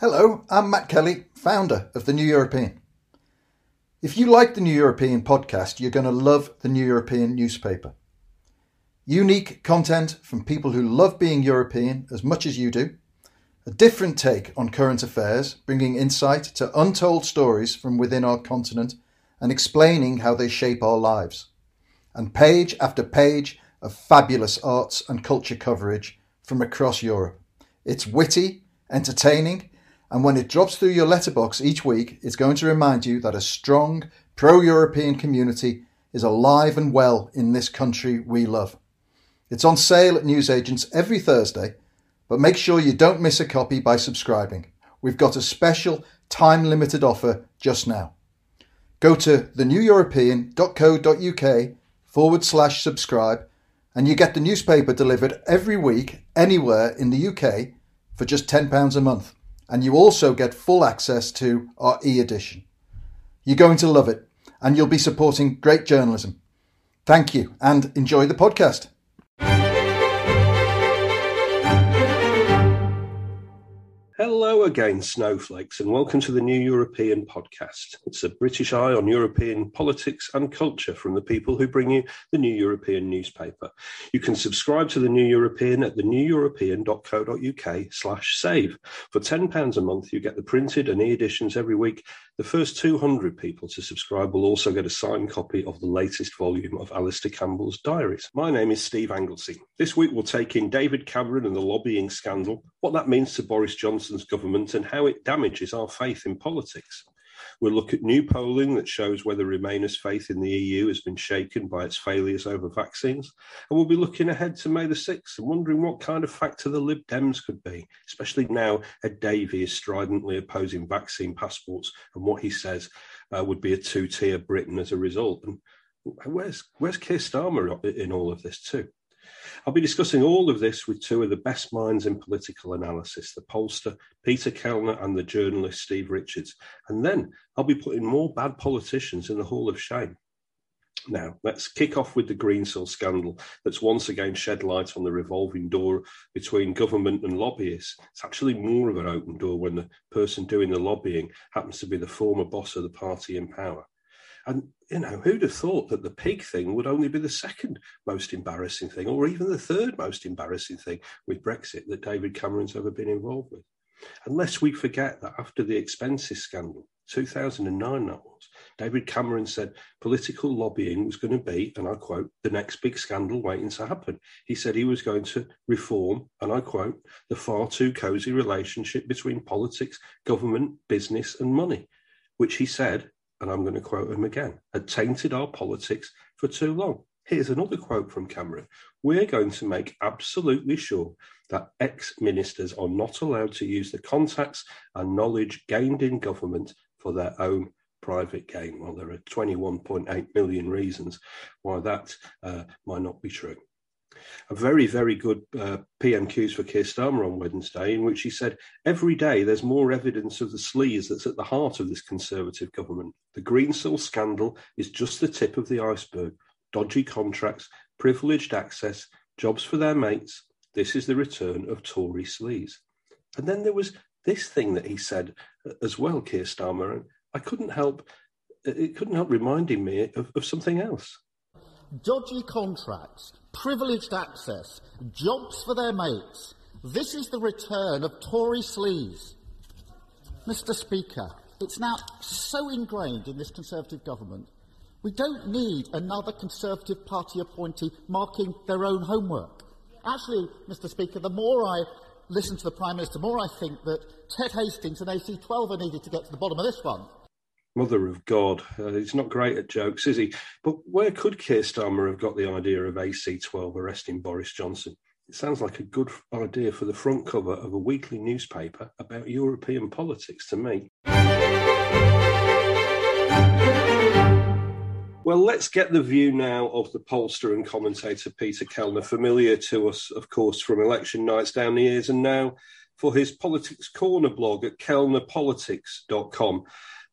Hello, I'm Matt Kelly, founder of The New European. If you like The New European podcast, you're going to love The New European newspaper. Unique content from people who love being European as much as you do. A different take on current affairs, bringing insight to untold stories from within our continent and explaining how they shape our lives. And page after page of fabulous arts and culture coverage from across Europe. It's witty, entertaining, and when it drops through your letterbox each week, it's going to remind you that a strong pro European community is alive and well in this country we love. It's on sale at newsagents every Thursday, but make sure you don't miss a copy by subscribing. We've got a special time limited offer just now. Go to theneweuropean.co.uk forward slash subscribe and you get the newspaper delivered every week anywhere in the UK for just £10 a month. And you also get full access to our e edition. You're going to love it and you'll be supporting great journalism. Thank you and enjoy the podcast. Hello again, snowflakes, and welcome to the New European podcast. It's a British eye on European politics and culture from the people who bring you the New European newspaper. You can subscribe to the New European at theneweuropean.co.uk slash save. For £10 a month, you get the printed and e-editions every week. The first 200 people to subscribe will also get a signed copy of the latest volume of Alastair Campbell's diaries. My name is Steve Anglesey. This week we'll take in David Cameron and the lobbying scandal, what that means to Boris Johnson's government and how it damages our faith in politics. We'll look at new polling that shows whether Remainers' faith in the EU has been shaken by its failures over vaccines. And we'll be looking ahead to May the 6th and wondering what kind of factor the Lib Dems could be, especially now Ed Davey is stridently opposing vaccine passports and what he says uh, would be a two tier Britain as a result. And where's, where's Keir Starmer in all of this, too? I'll be discussing all of this with two of the best minds in political analysis the pollster Peter Kellner and the journalist Steve Richards. And then I'll be putting more bad politicians in the Hall of Shame. Now, let's kick off with the Greensill scandal that's once again shed light on the revolving door between government and lobbyists. It's actually more of an open door when the person doing the lobbying happens to be the former boss of the party in power. And, you know, who'd have thought that the pig thing would only be the second most embarrassing thing, or even the third most embarrassing thing with Brexit that David Cameron's ever been involved with? Unless we forget that after the expenses scandal, 2009 that was, David Cameron said political lobbying was going to be, and I quote, the next big scandal waiting to happen. He said he was going to reform, and I quote, the far too cosy relationship between politics, government, business, and money, which he said and I'm going to quote him again, had tainted our politics for too long. Here's another quote from Cameron. We're going to make absolutely sure that ex ministers are not allowed to use the contacts and knowledge gained in government for their own private gain. Well, there are 21.8 million reasons why that uh, might not be true a very, very good uh, PMQs for Keir Starmer on Wednesday, in which he said, Every day there's more evidence of the sleaze that's at the heart of this Conservative government. The Greensill scandal is just the tip of the iceberg. Dodgy contracts, privileged access, jobs for their mates. This is the return of Tory sleaze. And then there was this thing that he said uh, as well, Keir Starmer, and I couldn't help, it couldn't help reminding me of, of something else dodgy contracts, privileged access, jobs for their mates. This is the return of Tory sleaze. Mr. Speaker, it's now so ingrained in this Conservative government, we don't need another Conservative Party appointee marking their own homework. Actually, Mr. Speaker, the more I listen to the Prime Minister, the more I think that Ted Hastings and AC12 are needed to get to the bottom of this one. Mother of God. Uh, he's not great at jokes, is he? But where could Keir Starmer have got the idea of AC12 arresting Boris Johnson? It sounds like a good idea for the front cover of a weekly newspaper about European politics to me. Well, let's get the view now of the pollster and commentator Peter Kellner, familiar to us, of course, from election nights down the years, and now for his Politics Corner blog at kellnerpolitics.com.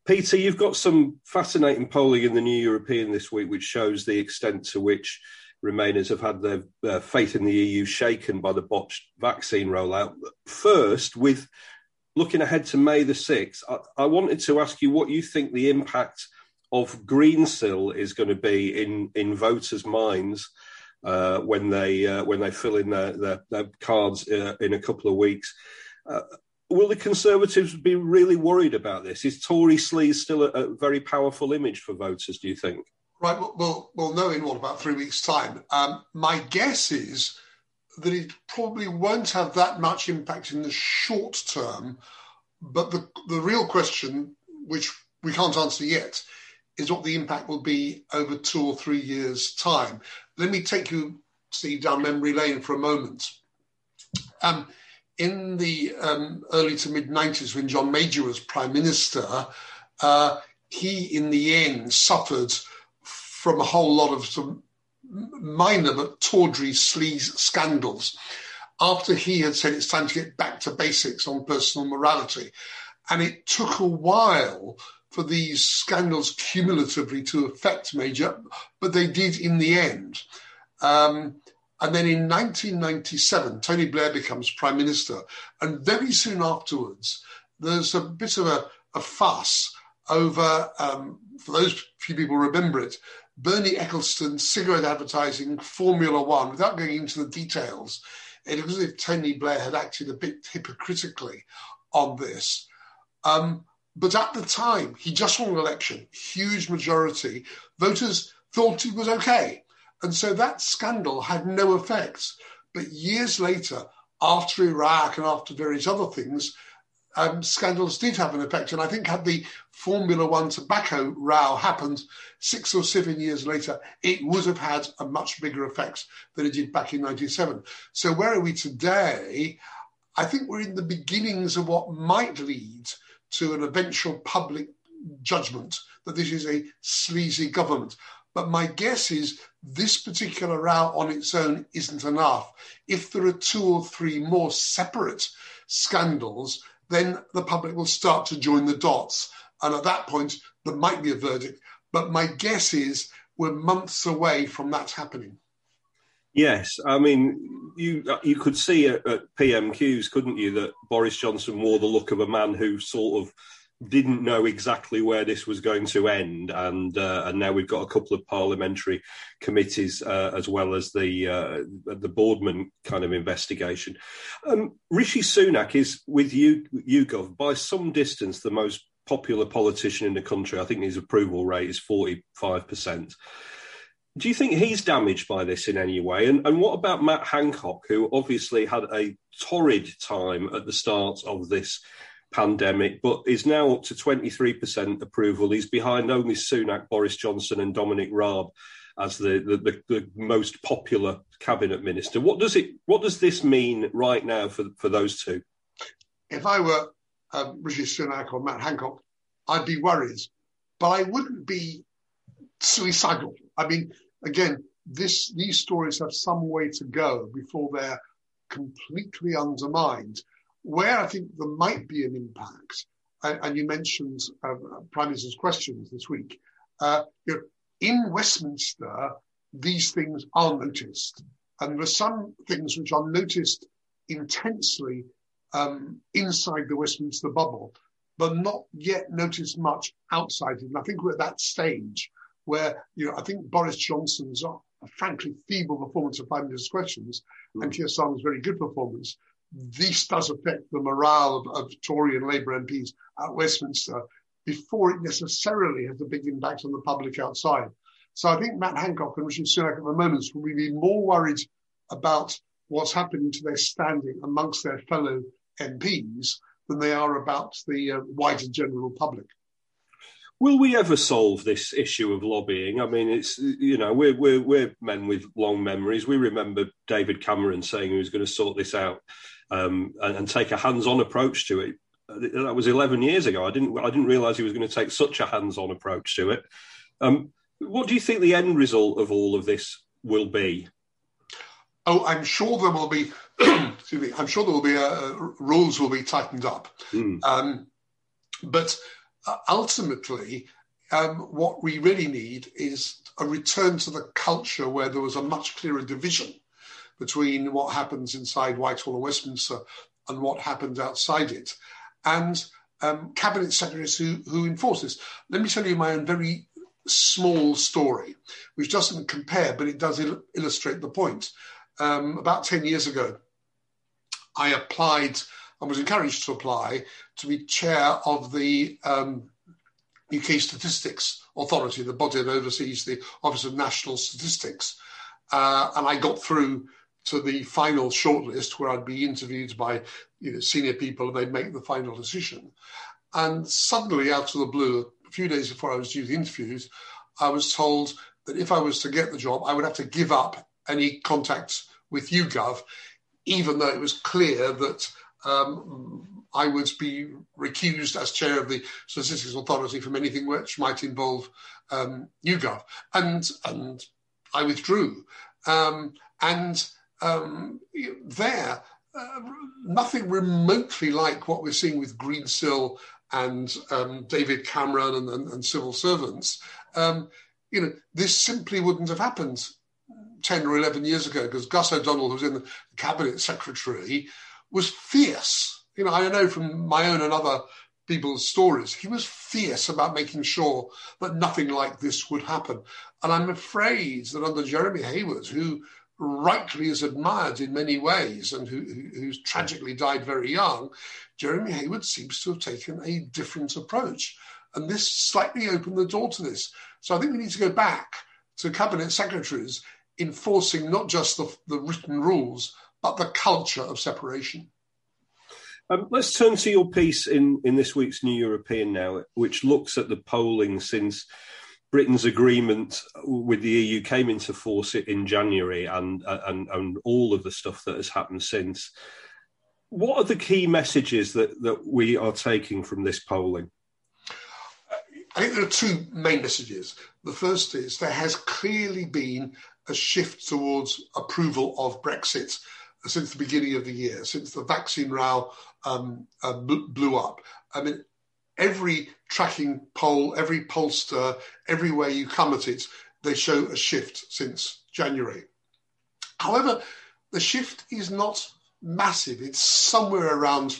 Peter, you've got some fascinating polling in the New European this week, which shows the extent to which Remainers have had their uh, faith in the EU shaken by the botched vaccine rollout. First, with looking ahead to May the 6th, I, I wanted to ask you what you think the impact of Greensill is going to be in, in voters' minds uh, when they uh, when they fill in their, their, their cards uh, in a couple of weeks. Will the Conservatives be really worried about this? Is Tory sleaze still a, a very powerful image for voters, do you think? Right, we'll, we'll know in what, about three weeks' time. Um, my guess is that it probably won't have that much impact in the short term, but the, the real question, which we can't answer yet, is what the impact will be over two or three years' time. Let me take you, Steve, down memory lane for a moment. Um, in the um, early to mid 90s, when John Major was Prime Minister, uh, he in the end suffered from a whole lot of some minor but tawdry sleaze scandals after he had said it's time to get back to basics on personal morality. And it took a while for these scandals cumulatively to affect Major, but they did in the end. Um, and then in 1997, Tony Blair becomes Prime Minister. And very soon afterwards, there's a bit of a, a fuss over, um, for those few people remember it, Bernie Ecclestone cigarette advertising Formula One, without going into the details, it was as if Tony Blair had acted a bit hypocritically on this. Um, but at the time, he just won an election, huge majority. Voters thought it was okay. And so that scandal had no effect. But years later, after Iraq and after various other things, um, scandals did have an effect. And I think had the Formula One tobacco row happened six or seven years later, it would have had a much bigger effect than it did back in 97. So where are we today? I think we're in the beginnings of what might lead to an eventual public judgment that this is a sleazy government. But my guess is this particular route on its own isn't enough. If there are two or three more separate scandals, then the public will start to join the dots. And at that point, there might be a verdict. But my guess is we're months away from that happening. Yes, I mean, you you could see at, at PMQs, couldn't you, that Boris Johnson wore the look of a man who sort of didn't know exactly where this was going to end, and uh, and now we've got a couple of parliamentary committees uh, as well as the uh, the Boardman kind of investigation. Um, Rishi Sunak is with you, YouGov by some distance the most popular politician in the country. I think his approval rate is forty five percent. Do you think he's damaged by this in any way? And, and what about Matt Hancock, who obviously had a torrid time at the start of this pandemic, but is now up to 23% approval. He's behind only Sunak, Boris Johnson, and Dominic Raab as the, the, the, the, most popular cabinet minister. What does it? What does this mean right now for for those two? If I were um, Rishi Sunak or Matt Hancock, I'd be worried, but I wouldn't be suicidal. I mean, again, this these stories have some way to go before they're completely undermined. Where I think there might be an impact, and, and you mentioned uh, Prime Minister's questions this week, uh, you know, in Westminster, these things are noticed. And there are some things which are noticed intensely um, inside the Westminster bubble, but not yet noticed much outside it. And I think we're at that stage where, you know, I think Boris Johnson's a frankly feeble performance of Prime Minister's questions mm. and Keir Starmer's very good performance this does affect the morale of, of Tory and Labour MPs at Westminster before it necessarily has a big impact on the public outside. So I think Matt Hancock and Rishi Sunak at the moment will be more worried about what's happening to their standing amongst their fellow MPs than they are about the uh, wider general public. Will we ever solve this issue of lobbying? I mean, it's you know we're we're we're men with long memories. We remember David Cameron saying he was going to sort this out um, and, and, take a hands-on approach to it. That was 11 years ago. I didn't I didn't realise he was going to take such a hands-on approach to it. Um, what do you think the end result of all of this will be? Oh, I'm sure there will be. excuse me. I'm sure there will be uh, rules will be tightened up. Mm. Um, but ultimately, um, what we really need is a return to the culture where there was a much clearer division between what happens inside Whitehall or Westminster and what happens outside it, and um, cabinet secretaries who, who enforce this. Let me tell you my own very small story, which doesn't compare, but it does il- illustrate the point. Um, about 10 years ago, I applied and was encouraged to apply to be chair of the um, UK Statistics Authority, the body that oversees the Office of National Statistics. Uh, and I got through to the final shortlist where I'd be interviewed by you know, senior people and they'd make the final decision. And suddenly, out of the blue, a few days before I was due the interviews, I was told that if I was to get the job, I would have to give up any contact with YouGov, even though it was clear that um, I would be recused as chair of the Statistics Authority from anything which might involve um, YouGov. And, and I withdrew. Um, and um, there, uh, nothing remotely like what we're seeing with Greensill and um, David Cameron and, and, and civil servants. Um, you know, this simply wouldn't have happened 10 or 11 years ago because Gus O'Donnell, who was in the cabinet secretary, was fierce. You know, I know from my own and other people's stories, he was fierce about making sure that nothing like this would happen. And I'm afraid that under Jeremy Heywood, who rightly is admired in many ways and who, who, who's tragically died very young, Jeremy Heywood seems to have taken a different approach. And this slightly opened the door to this. So I think we need to go back to cabinet secretaries enforcing not just the, the written rules, but the culture of separation. Um, let's turn to your piece in, in this week's New European now, which looks at the polling since Britain's agreement with the EU came into force in January and, and, and all of the stuff that has happened since. What are the key messages that, that we are taking from this polling? I think there are two main messages. The first is there has clearly been a shift towards approval of Brexit since the beginning of the year, since the vaccine row um, uh, blew up. I mean, every tracking poll, every pollster, everywhere you come at it, they show a shift since January. However, the shift is not massive. It's somewhere around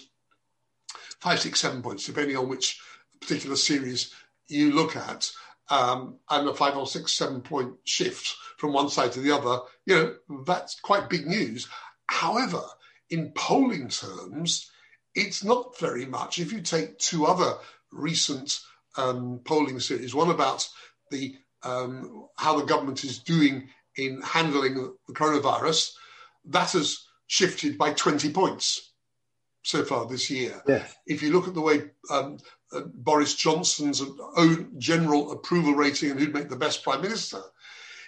five, six, seven points, depending on which particular series you look at. Um, and a five or six, seven point shift from one side to the other, you know, that's quite big news. However, in polling terms, it's not very much. If you take two other recent um, polling series, one about the um, how the government is doing in handling the coronavirus, that has shifted by 20 points so far this year. Yeah. If you look at the way um, uh, Boris Johnson's own general approval rating and who'd make the best prime minister,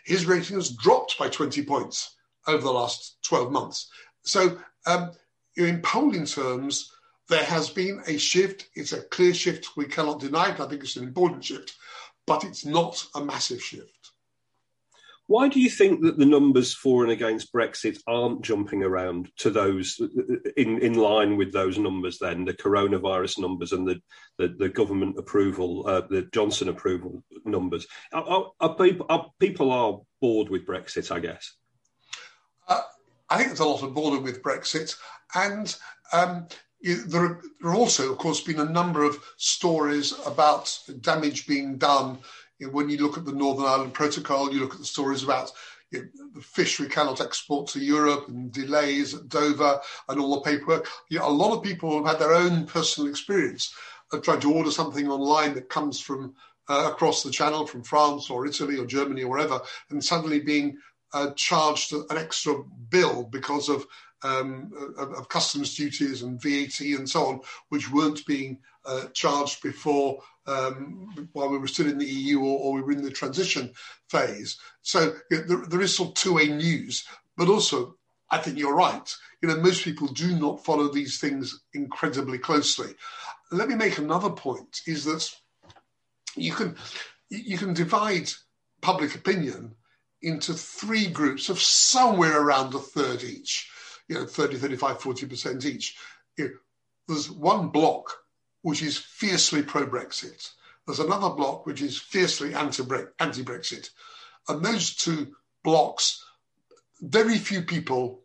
his rating has dropped by 20 points over the last 12 months. So, um, in polling terms, there has been a shift. It's a clear shift. We cannot deny it. I think it's an important shift, but it's not a massive shift. Why do you think that the numbers for and against Brexit aren't jumping around to those in, in line with those numbers? Then the coronavirus numbers and the the, the government approval, uh, the Johnson approval numbers. Are, are, are, people, are, people are bored with Brexit? I guess. I think there's a lot of boredom with Brexit, and um, there have also, of course, been a number of stories about damage being done when you look at the Northern Ireland Protocol, you look at the stories about you know, the fish we cannot export to Europe and delays at Dover and all the paperwork. You know, a lot of people have had their own personal experience of trying to order something online that comes from uh, across the channel from France or Italy or Germany or wherever, and suddenly being uh, charged an extra bill because of, um, of, of customs duties and VAT and so on, which weren't being uh, charged before um, while we were still in the EU or, or, we were in the transition phase. So you know, there, there is sort of two-way news, but also I think you're right. You know, most people do not follow these things incredibly closely. Let me make another point: is that you can you can divide public opinion into three groups of somewhere around a third each, you know, 30, 35, 40% each. There's one block which is fiercely pro Brexit. There's another block which is fiercely anti Brexit. And those two blocks, very few people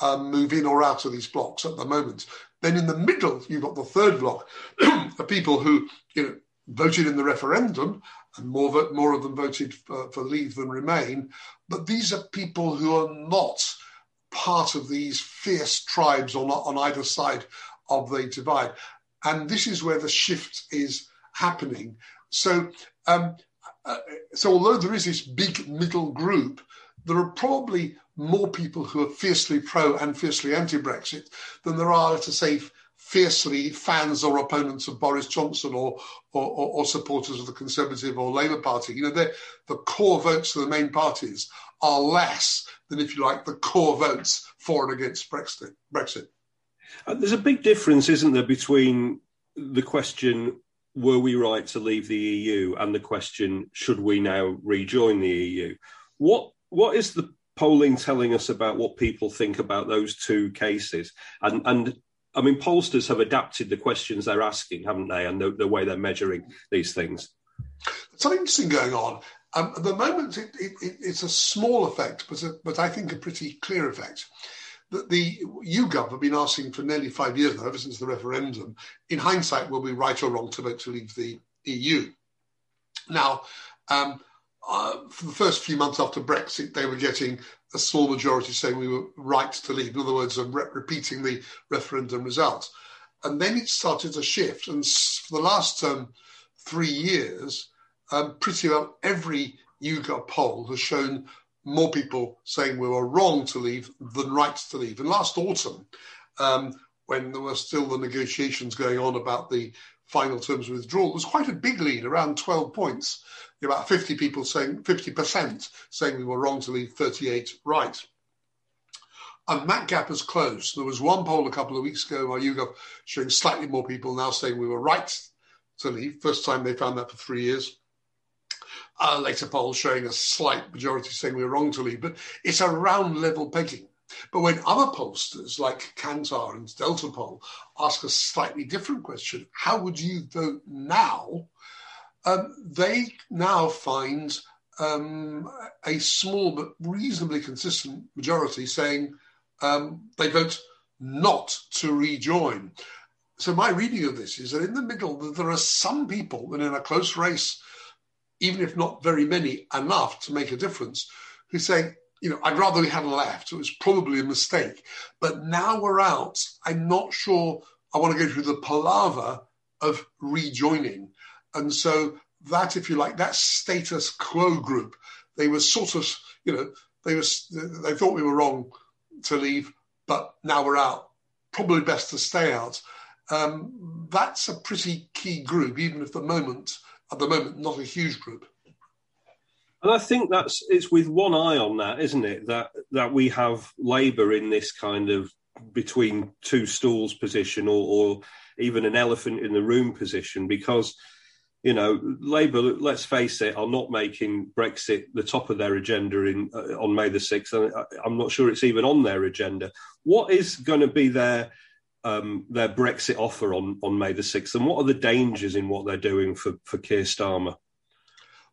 um, move in or out of these blocks at the moment. Then in the middle, you've got the third block, the people who you know, voted in the referendum, and more, more of them voted for, for Leave than Remain. But these are people who are not part of these fierce tribes on, on either side of the divide. And this is where the shift is happening. So, um, uh, so although there is this big middle group, there are probably more people who are fiercely pro and fiercely anti-Brexit than there are, to say, fiercely fans or opponents of Boris Johnson or, or, or, supporters of the Conservative or Labour Party. You know, the core votes of the main parties are less than, if you like, the core votes for and against Brexit. Brexit. Uh, there's a big difference, isn't there, between the question were we right to leave the EU and the question should we now rejoin the EU? What what is the polling telling us about what people think about those two cases? And and I mean, pollsters have adapted the questions they're asking, haven't they, and the, the way they're measuring these things. Something interesting going on. Um, at the moment, it, it, it's a small effect, but a, but I think a pretty clear effect that the YouGov have been asking for nearly five years now, ever since the referendum, in hindsight, will we right or wrong to vote to leave the EU? Now, um, uh, for the first few months after Brexit, they were getting a small majority saying we were right to leave. In other words, re- repeating the referendum result. And then it started to shift. And for the last um, three years, um, pretty well every YouGov poll has shown more people saying we were wrong to leave than right to leave. And last autumn, um, when there were still the negotiations going on about the final terms of withdrawal, there was quite a big lead, around 12 points. About 50 people saying, 50% saying we were wrong to leave, 38 right. And that gap has closed. There was one poll a couple of weeks ago by YouGov showing slightly more people now saying we were right to leave. First time they found that for three years a later poll showing a slight majority saying we were wrong to leave, but it's around level pegging. But when other pollsters like Kantar and Deltapoll ask a slightly different question, how would you vote now? Um, they now find um, a small but reasonably consistent majority saying um, they vote not to rejoin. So my reading of this is that in the middle, there are some people that in a close race even if not very many, enough to make a difference, who say, you know, I'd rather we hadn't left. It was probably a mistake. But now we're out. I'm not sure I want to go through the palaver of rejoining. And so that, if you like, that status quo group, they were sort of, you know, they was they thought we were wrong to leave, but now we're out. Probably best to stay out. Um, that's a pretty key group, even if the moment at the moment not a huge group. And I think that's it's with one eye on that, isn't it? That that we have Labour in this kind of between two stools position, or, or even an elephant in the room position, because you know Labour, let's face it, are not making Brexit the top of their agenda in uh, on May the sixth, and I'm not sure it's even on their agenda. What is going to be their um, their Brexit offer on, on May the 6th? And what are the dangers in what they're doing for, for Keir Starmer?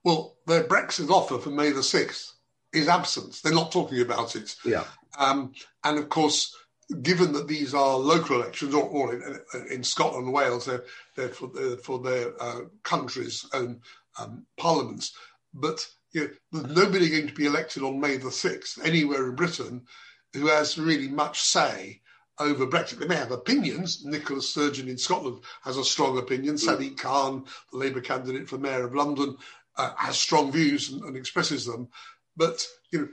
Well, their Brexit offer for May the 6th is absence. They're not talking about it. Yeah. Um, and of course, given that these are local elections, or, or in, in, Scotland and Wales, they're, they're for, they're for their uh, countries' own um, parliaments. But you know, there's nobody going to be elected on May the 6th anywhere in Britain who has really much say over Brexit. They may have opinions. Nicola Sturgeon in Scotland has a strong opinion. Mm. Sadiq Khan, the Labour candidate for Mayor of London, uh, has strong views and, and, expresses them. But you know,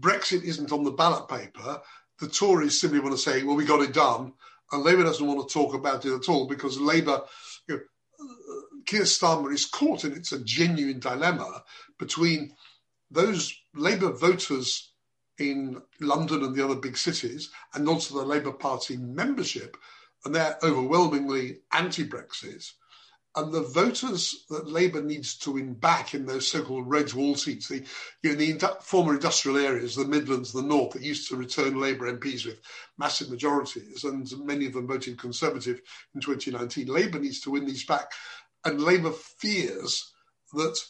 Brexit isn't on the ballot paper. The Tories simply want to say, "Well, we got it done," and Labour doesn't want to talk about it at all because Labour, you know, uh, Keir Starmer is caught and it's a genuine dilemma between those Labour voters in London and the other big cities, and also the Labour Party membership, and they're overwhelmingly anti-Brexit. And the voters that Labour needs to win back in those so-called red wall seats, the, you know, the former industrial areas, the Midlands, the North, that used to return Labour MPs with massive majorities, and many of them voted Conservative in 2019. Labour needs to win these back, and Labour fears that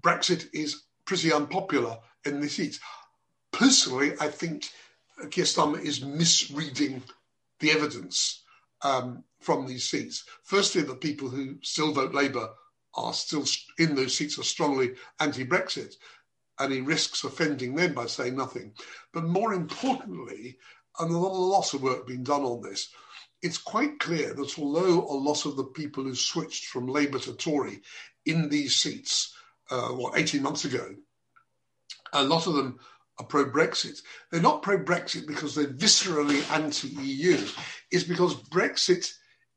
Brexit is pretty unpopular in the seats personally, I think Keir Starmer is misreading the evidence um, from these seats. Firstly, the people who still vote Labour are still in those seats are strongly anti-Brexit, and he risks offending them by saying nothing. But more importantly, and a lot of work being done on this, it's quite clear that although a lot of the people who switched from Labour to Tory in these seats, uh, what, 18 months ago, a lot of them are pro Brexit. They're not pro Brexit because they're viscerally anti EU. It's because Brexit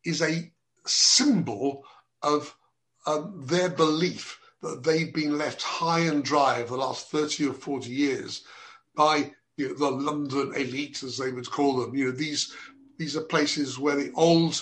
is a symbol of um, their belief that they've been left high and dry for the last 30 or 40 years by you know, the London elite, as they would call them. You know, these these are places where the old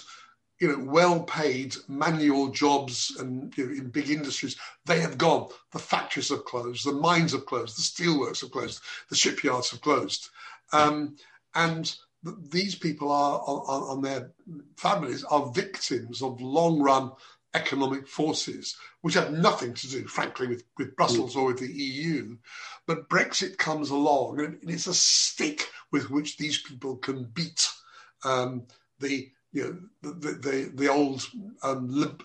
you know, well-paid manual jobs and you know, in big industries, they have gone. The factories have closed, the mines have closed, the steelworks have closed, the shipyards have closed, um, and th- these people are, are, on their families are victims of long-run economic forces, which have nothing to do, frankly, with, with Brussels or with the EU. But Brexit comes along, and it's a stick with which these people can beat um, the you know, the, the, the old um, lib,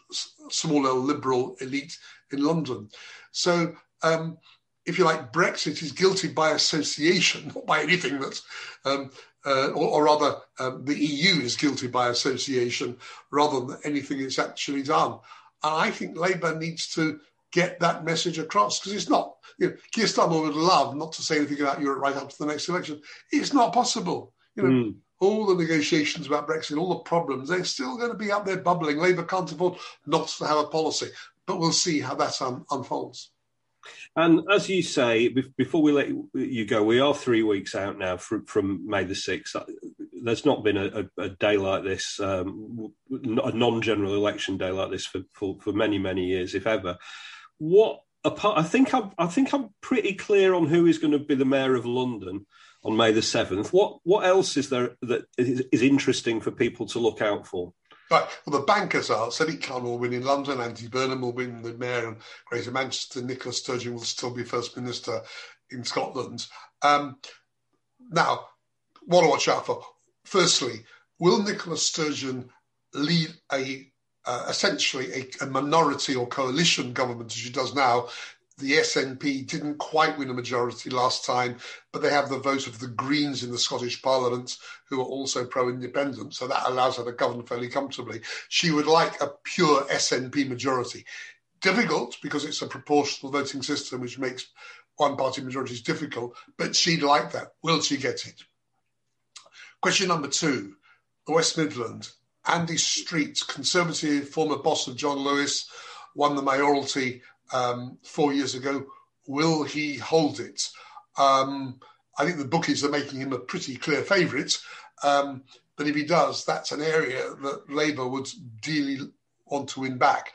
small liberal elite in London. So, um, if you like, Brexit is guilty by association, not by anything that's, um, uh, or, or, rather, um, the EU is guilty by association rather than anything it's actually done. And I think Labour needs to get that message across because it's not, you know, Keir Starmer would love not to say anything about Europe right up to the next election. It's not possible. You know, mm all the negotiations about Brexit, all the problems, they're still going to be up there bubbling. Labour can't afford not to have a policy, but we'll see how that un- unfolds. And as you say, before we let you go, we are three weeks out now from, from May the 6th. Uh, there's not been a, a, a day like this, um, a non general election day like this for, for, for, many, many years, if ever. What apart, I think I'm, I think I'm pretty clear on who is going to be the mayor of London on May the 7th. What what else is there that is, is interesting for people to look out for? Right. Well, the bankers are Sadiq Khan will win in London, Andy Burnham will win the mayor in Greater Manchester, Nicola Sturgeon will still be First Minister in Scotland. Um, now, what to watch out for? Firstly, will Nicola Sturgeon lead a uh, essentially a, a, minority or coalition government as she does now, the SNP didn't quite win a majority last time, but they have the vote of the Greens in the Scottish Parliament, who are also pro independent. So that allows her to govern fairly comfortably. She would like a pure SNP majority. Difficult because it's a proportional voting system, which makes one party majorities difficult, but she'd like that. Will she get it? Question number two the West Midlands. Andy Street, Conservative, former boss of John Lewis, won the mayoralty um, four years ago. Will he hold it? Um, I think the bookies are making him a pretty clear favourite. Um, but if he does, that's an area that Labour would dearly want to win back.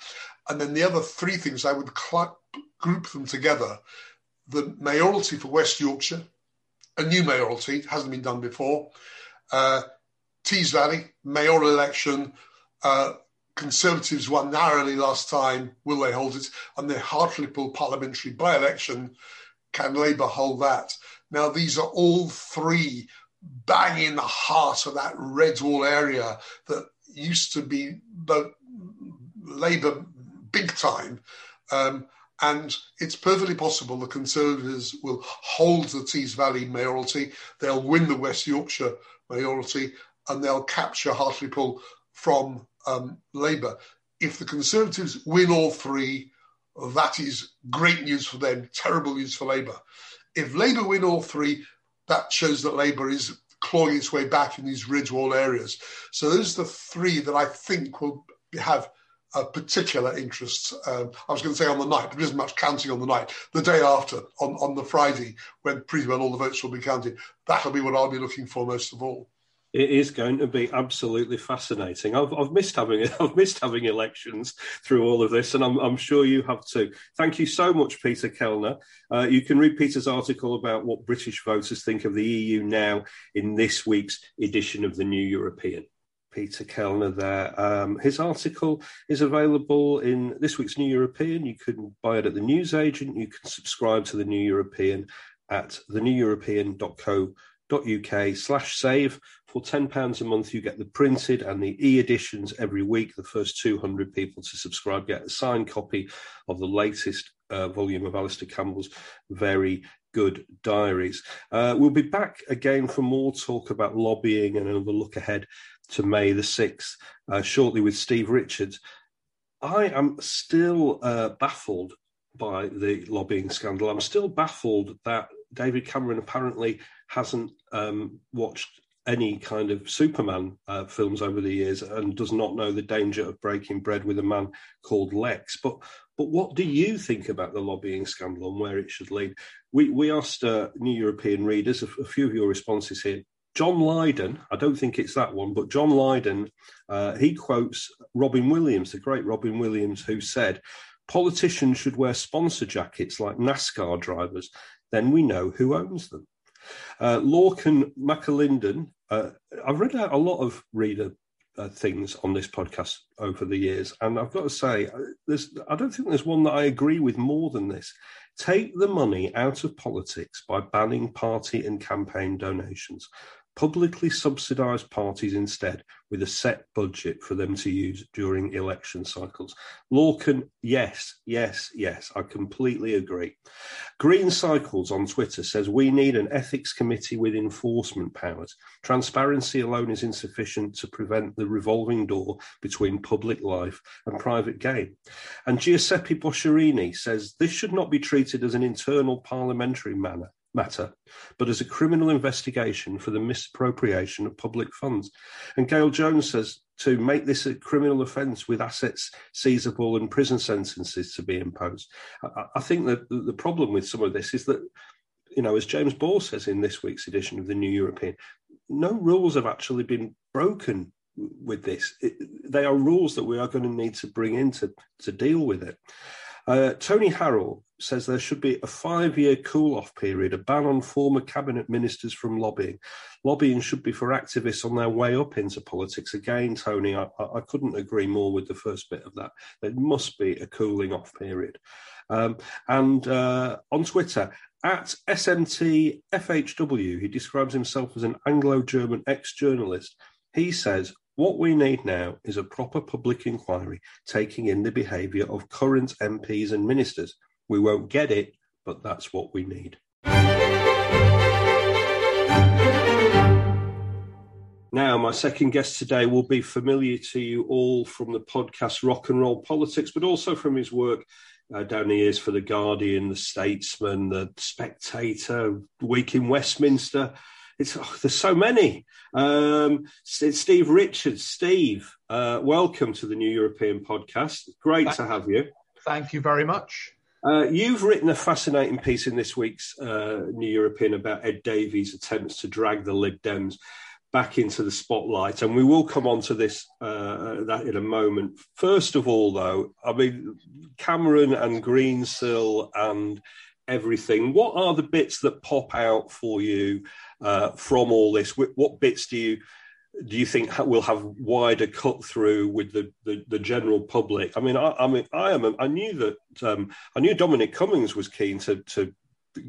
And then the other three things, I would cl- group them together. The mayoralty for West Yorkshire, a new mayoralty, hasn't been done before. Uh, Tees Valley, mayoral election, uh, Conservatives won narrowly last time. Will they hold it? And the Hartlepool parliamentary by election, can Labour hold that? Now, these are all three bang in the heart of that red wall area that used to be Labour big time. Um, And it's perfectly possible the Conservatives will hold the Tees Valley mayoralty, they'll win the West Yorkshire mayoralty, and they'll capture Hartlepool from um, Labour. If the Conservatives win all three, that is great news for them, terrible news for Labour. If Labour win all three, that shows that Labour is clawing its way back in these red wall areas. So those are the three that I think will have a particular interest. Um, I was going to say on the night, but there isn't much counting on the night. The day after, on, on the Friday, when pretty well all the votes will be counted, that'll be what I'll be looking for most of all. It is going to be absolutely fascinating. I've, I've missed having I've missed having elections through all of this, and I'm, I'm sure you have too. Thank you so much, Peter Kellner. Uh, you can read Peter's article about what British voters think of the EU now in this week's edition of the New European. Peter Kellner there. Um, his article is available in this week's New European. You can buy it at the newsagent. You can subscribe to the New European at theneweuropean.co.uk slash save. For £10 a month, you get the printed and the e editions every week. The first 200 people to subscribe get a signed copy of the latest uh, volume of Alastair Campbell's very good diaries. Uh, we'll be back again for more talk about lobbying and another look ahead to May the 6th, uh, shortly with Steve Richards. I am still uh, baffled by the lobbying scandal. I'm still baffled that David Cameron apparently hasn't um, watched any kind of Superman uh, films over the years and does not know the danger of breaking bread with a man called Lex. But but what do you think about the lobbying scandal and where it should lead? We we asked uh, New European readers a, a, few of your responses here. John Lydon, I don't think it's that one, but John Lydon, uh, he quotes Robin Williams, the great Robin Williams, who said, "Politicians should wear sponsor jackets like NASCAR drivers. Then we know who owns them." Uh, Lorcan McAlinden, uh, I've read out a lot of reader uh, things on this podcast over the years, and I've got to say, uh, there's, I don't think there's one that I agree with more than this. Take the money out of politics by banning party and campaign donations publicly subsidise parties instead with a set budget for them to use during election cycles. Lorcan, yes, yes, yes, I completely agree. Green Cycles on Twitter says we need an ethics committee with enforcement powers. Transparency alone is insufficient to prevent the revolving door between public life and private gain. And Giuseppe Bosciarini says this should not be treated as an internal parliamentary manner matter, but as a criminal investigation for the misappropriation of public funds. And Gail Jones says to make this a criminal offence with assets seizable and prison sentences to be imposed. I, I think that the problem with some of this is that, you know, as James Ball says in this week's edition of the New European, no rules have actually been broken with this. It, they are rules that we are going to need to bring in to, to deal with it. Uh, Tony Harrell says there should be a five year cool off period, a ban on former cabinet ministers from lobbying. Lobbying should be for activists on their way up into politics. Again, Tony, I, I couldn't agree more with the first bit of that. There must be a cooling off period. Um, and uh, on Twitter, at SMTFHW, he describes himself as an Anglo German ex journalist. He says, what we need now is a proper public inquiry taking in the behaviour of current MPs and ministers. We won't get it, but that's what we need. Now, my second guest today will be familiar to you all from the podcast Rock and Roll Politics, but also from his work uh, down the years for The Guardian, The Statesman, The Spectator, Week in Westminster, it's oh, there's so many. Um, it's Steve Richards. Steve, uh, welcome to the New European Podcast. Great thank, to have you. Thank you very much. Uh, you've written a fascinating piece in this week's uh, New European about Ed Davey's attempts to drag the Lib Dems back into the spotlight, and we will come on to this uh, that in a moment. First of all, though, I mean Cameron and Greensill and everything. What are the bits that pop out for you uh, from all this? What bits do you do you think will have wider cut through with the, the, the general public? I mean, I, I, mean, I am. I knew that um, I knew Dominic Cummings was keen to to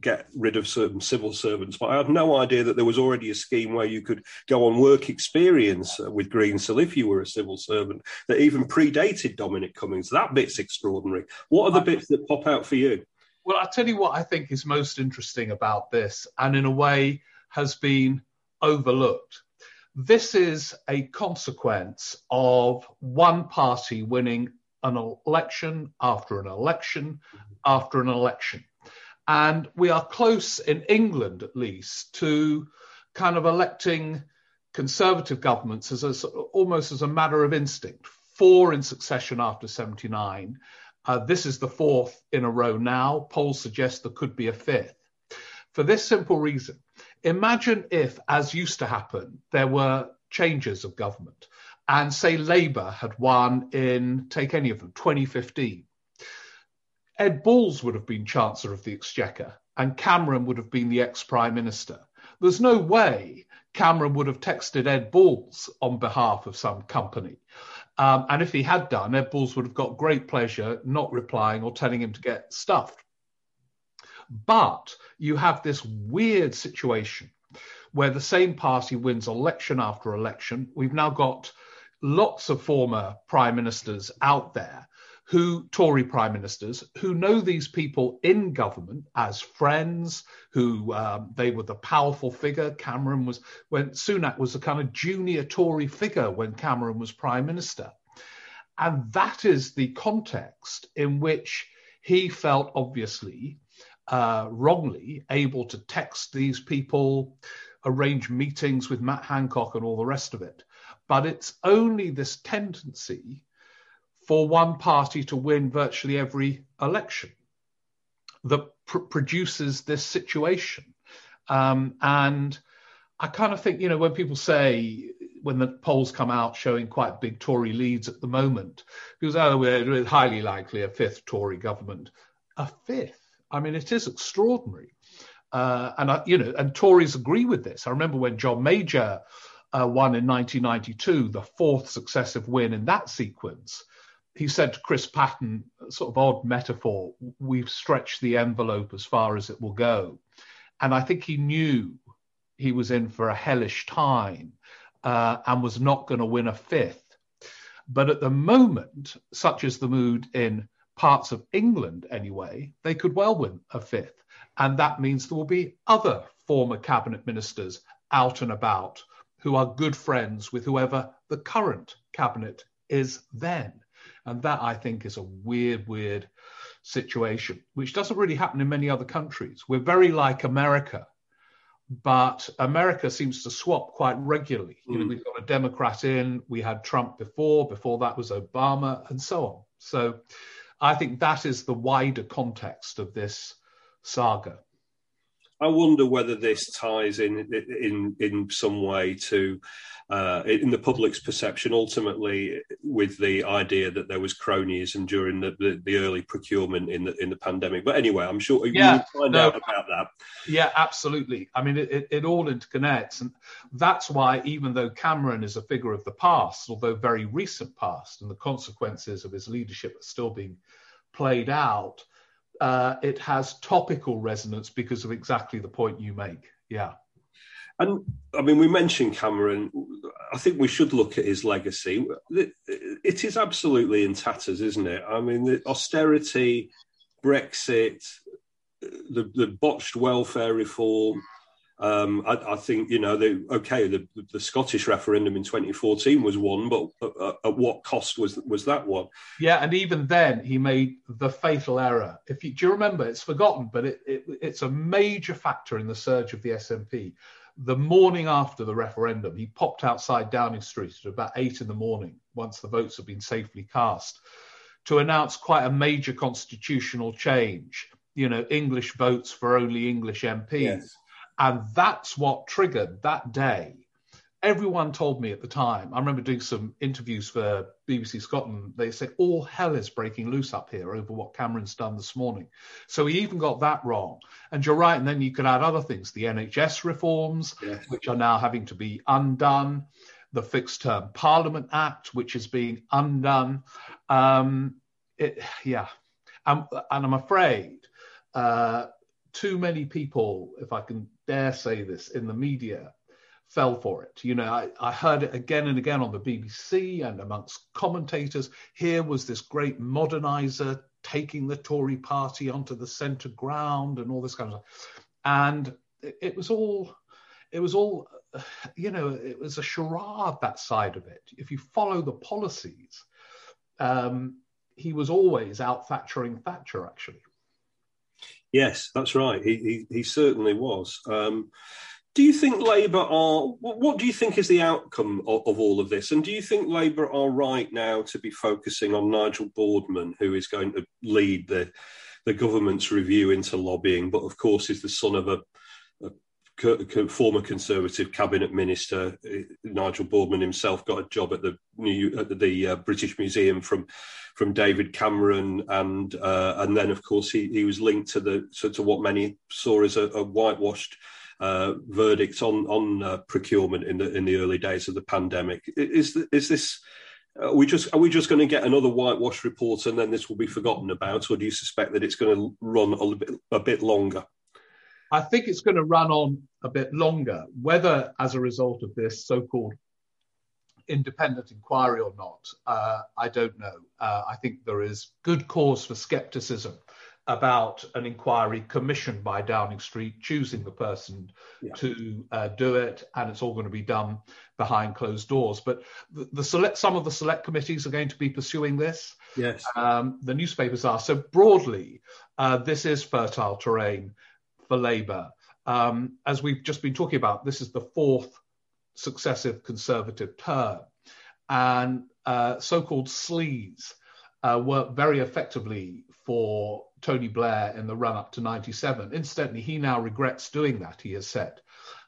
get rid of certain civil servants. But I had no idea that there was already a scheme where you could go on work experience uh, with Greensill if you were a civil servant that even predated Dominic Cummings. That bit's extraordinary. What are the bits that pop out for you? Well, I'll tell you what I think is most interesting about this, and in a way has been overlooked. This is a consequence of one party winning an election after an election after an election. And we are close in England, at least, to kind of electing conservative governments as a, almost as a matter of instinct. Four in succession after 79. Uh, this is the fourth in a row now. Polls suggest there could be a fifth. For this simple reason imagine if, as used to happen, there were changes of government and, say, Labour had won in, take any of them, 2015 Ed Balls would have been Chancellor of the Exchequer and Cameron would have been the ex Prime Minister. There's no way Cameron would have texted Ed Balls on behalf of some company. Um, and if he had done, Ed Balls would have got great pleasure not replying or telling him to get stuffed. But you have this weird situation where the same party wins election after election. We've now got lots of former prime ministers out there who Tory prime ministers who know these people in government as friends, who um, they were the powerful figure. Cameron was when Sunak was a kind of junior Tory figure when Cameron was prime minister, and that is the context in which he felt obviously uh, wrongly able to text these people, arrange meetings with Matt Hancock and all the rest of it. But it's only this tendency for one party to win virtually every election that pr- produces this situation. Um, and I kind of think, you know, when people say, when the polls come out showing quite big Tory leads at the moment, because oh, we're highly likely a fifth Tory government. A fifth? I mean, it is extraordinary. Uh, and, I, you know, and Tories agree with this. I remember when John Major uh, won in 1992, the fourth successive win in that sequence he said to Chris Patten, sort of odd metaphor, we've stretched the envelope as far as it will go. And I think he knew he was in for a hellish time uh, and was not going to win a fifth. But at the moment, such is the mood in parts of England anyway, they could well win a fifth. And that means there will be other former cabinet ministers out and about who are good friends with whoever the current cabinet is then. And that, I think, is a weird, weird situation, which doesn't really happen in many other countries. We're very like America, but America seems to swap quite regularly. Mm. You know, hmm. we've got a Democrat in, we had Trump before, before that was Obama, and so on. So I think that is the wider context of this saga. I wonder whether this ties in in in some way to uh, in the public's perception, ultimately with the idea that there was cronyism during the, the, the early procurement in the in the pandemic. But anyway, I'm sure yeah, we'll find no, out about that. Yeah, absolutely. I mean, it, it, it all interconnects, and that's why even though Cameron is a figure of the past, although very recent past, and the consequences of his leadership are still being played out uh, it has topical resonance because of exactly the point you make. Yeah. And I mean, we mentioned Cameron. I think we should look at his legacy. It is absolutely in tatters, isn't it? I mean, the austerity, Brexit, the, the botched welfare reform, um, I, I, think you know, the, okay, the, the, Scottish referendum in 2014 was won, but at, at, what cost was was that one? Yeah, and even then, he made the fatal error. If you, do you remember, it's forgotten, but it, it, it's a major factor in the surge of the SNP. The morning after the referendum, he popped outside Downing Street at about eight in the morning, once the votes had been safely cast, to announce quite a major constitutional change. You know, English votes for only English MPs. Yes and that's what triggered that day. Everyone told me at the time, I remember doing some interviews for BBC Scotland. They said, all hell is breaking loose up here over what Cameron's done this morning. So he even got that wrong. And you're right. And then you could add other things the NHS reforms, yes. which are now having to be undone, the Fixed Term Parliament Act, which is being undone. Um, it, yeah. Um, and I'm afraid. Uh, too many people, if I can dare say this, in the media fell for it. You know, I, I, heard it again and again on the BBC and amongst commentators. Here was this great modernizer taking the Tory party onto the centre ground and all this kind of stuff. And it, was all, it was all, you know, it was a charade, that side of it. If you follow the policies, um, he was always out Thatchering Thatcher, actually. Yes, that's right. He, he, he certainly was. Um, do you think Labour are? What do you think is the outcome of, of, all of this? And do you think Labour are right now to be focusing on Nigel Boardman, who is going to lead the the government's review into lobbying, but of course is the son of a, a former Conservative cabinet minister? Nigel Boardman himself got a job at the New at the uh, British Museum from from David Cameron, and uh, and then of course he, he was linked to the to, to what many saw as a, a whitewashed uh, verdicts on on uh, procurement in the in the early days of the pandemic. Is is this? Are we just are we just going to get another whitewash report and then this will be forgotten about, or do you suspect that it's going to run a bit a bit longer? I think it's going to run on a bit longer. Whether as a result of this so-called independent inquiry or not, uh, I don't know. Uh, I think there is good cause for scepticism about an inquiry commissioned by Downing Street, choosing the person yeah. to uh, do it, and it's all going to be done behind closed doors. But the, the, select, some of the select committees are going to be pursuing this. Yes. Um, the newspapers are. So broadly, uh, this is fertile terrain for Labour. Um, as we've just been talking about, this is the fourth successive Conservative term, and uh, so-called sleaze uh, work very effectively for Tony Blair in the run up to 97. Incidentally, he now regrets doing that, he has said,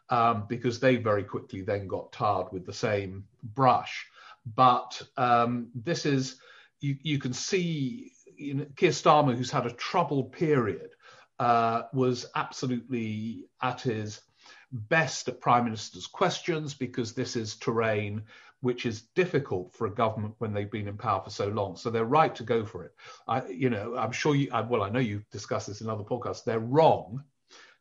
um, because they very quickly then got tarred with the same brush. But um, this is, you, you can see you know, Keir Starmer, who's had a troubled period, uh, was absolutely at his best at Prime Minister's questions because this is terrain which is difficult for a government when they've been in power for so long. So they're right to go for it. I, you know, I'm sure you. I, well, I know you've discussed this in other podcasts. They're wrong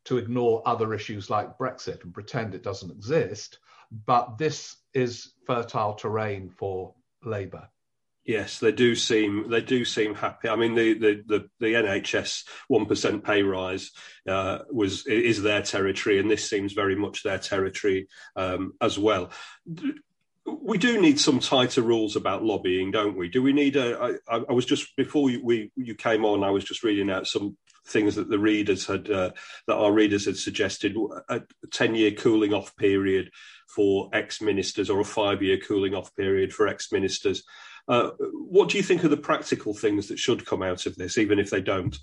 to ignore other issues like Brexit and pretend it doesn't exist. But this is fertile terrain for Labour. Yes, they do seem they do seem happy. I mean, the the the, the NHS one percent pay rise uh, was is their territory, and this seems very much their territory um, as well we do need some tighter rules about lobbying, don't we? Do we need a? I, I was just before you, we you came on, I was just reading out some things that the readers had uh, that our readers had suggested a ten year cooling off period for ex ministers or a five year cooling off period for ex ministers. Uh, what do you think are the practical things that should come out of this, even if they don't?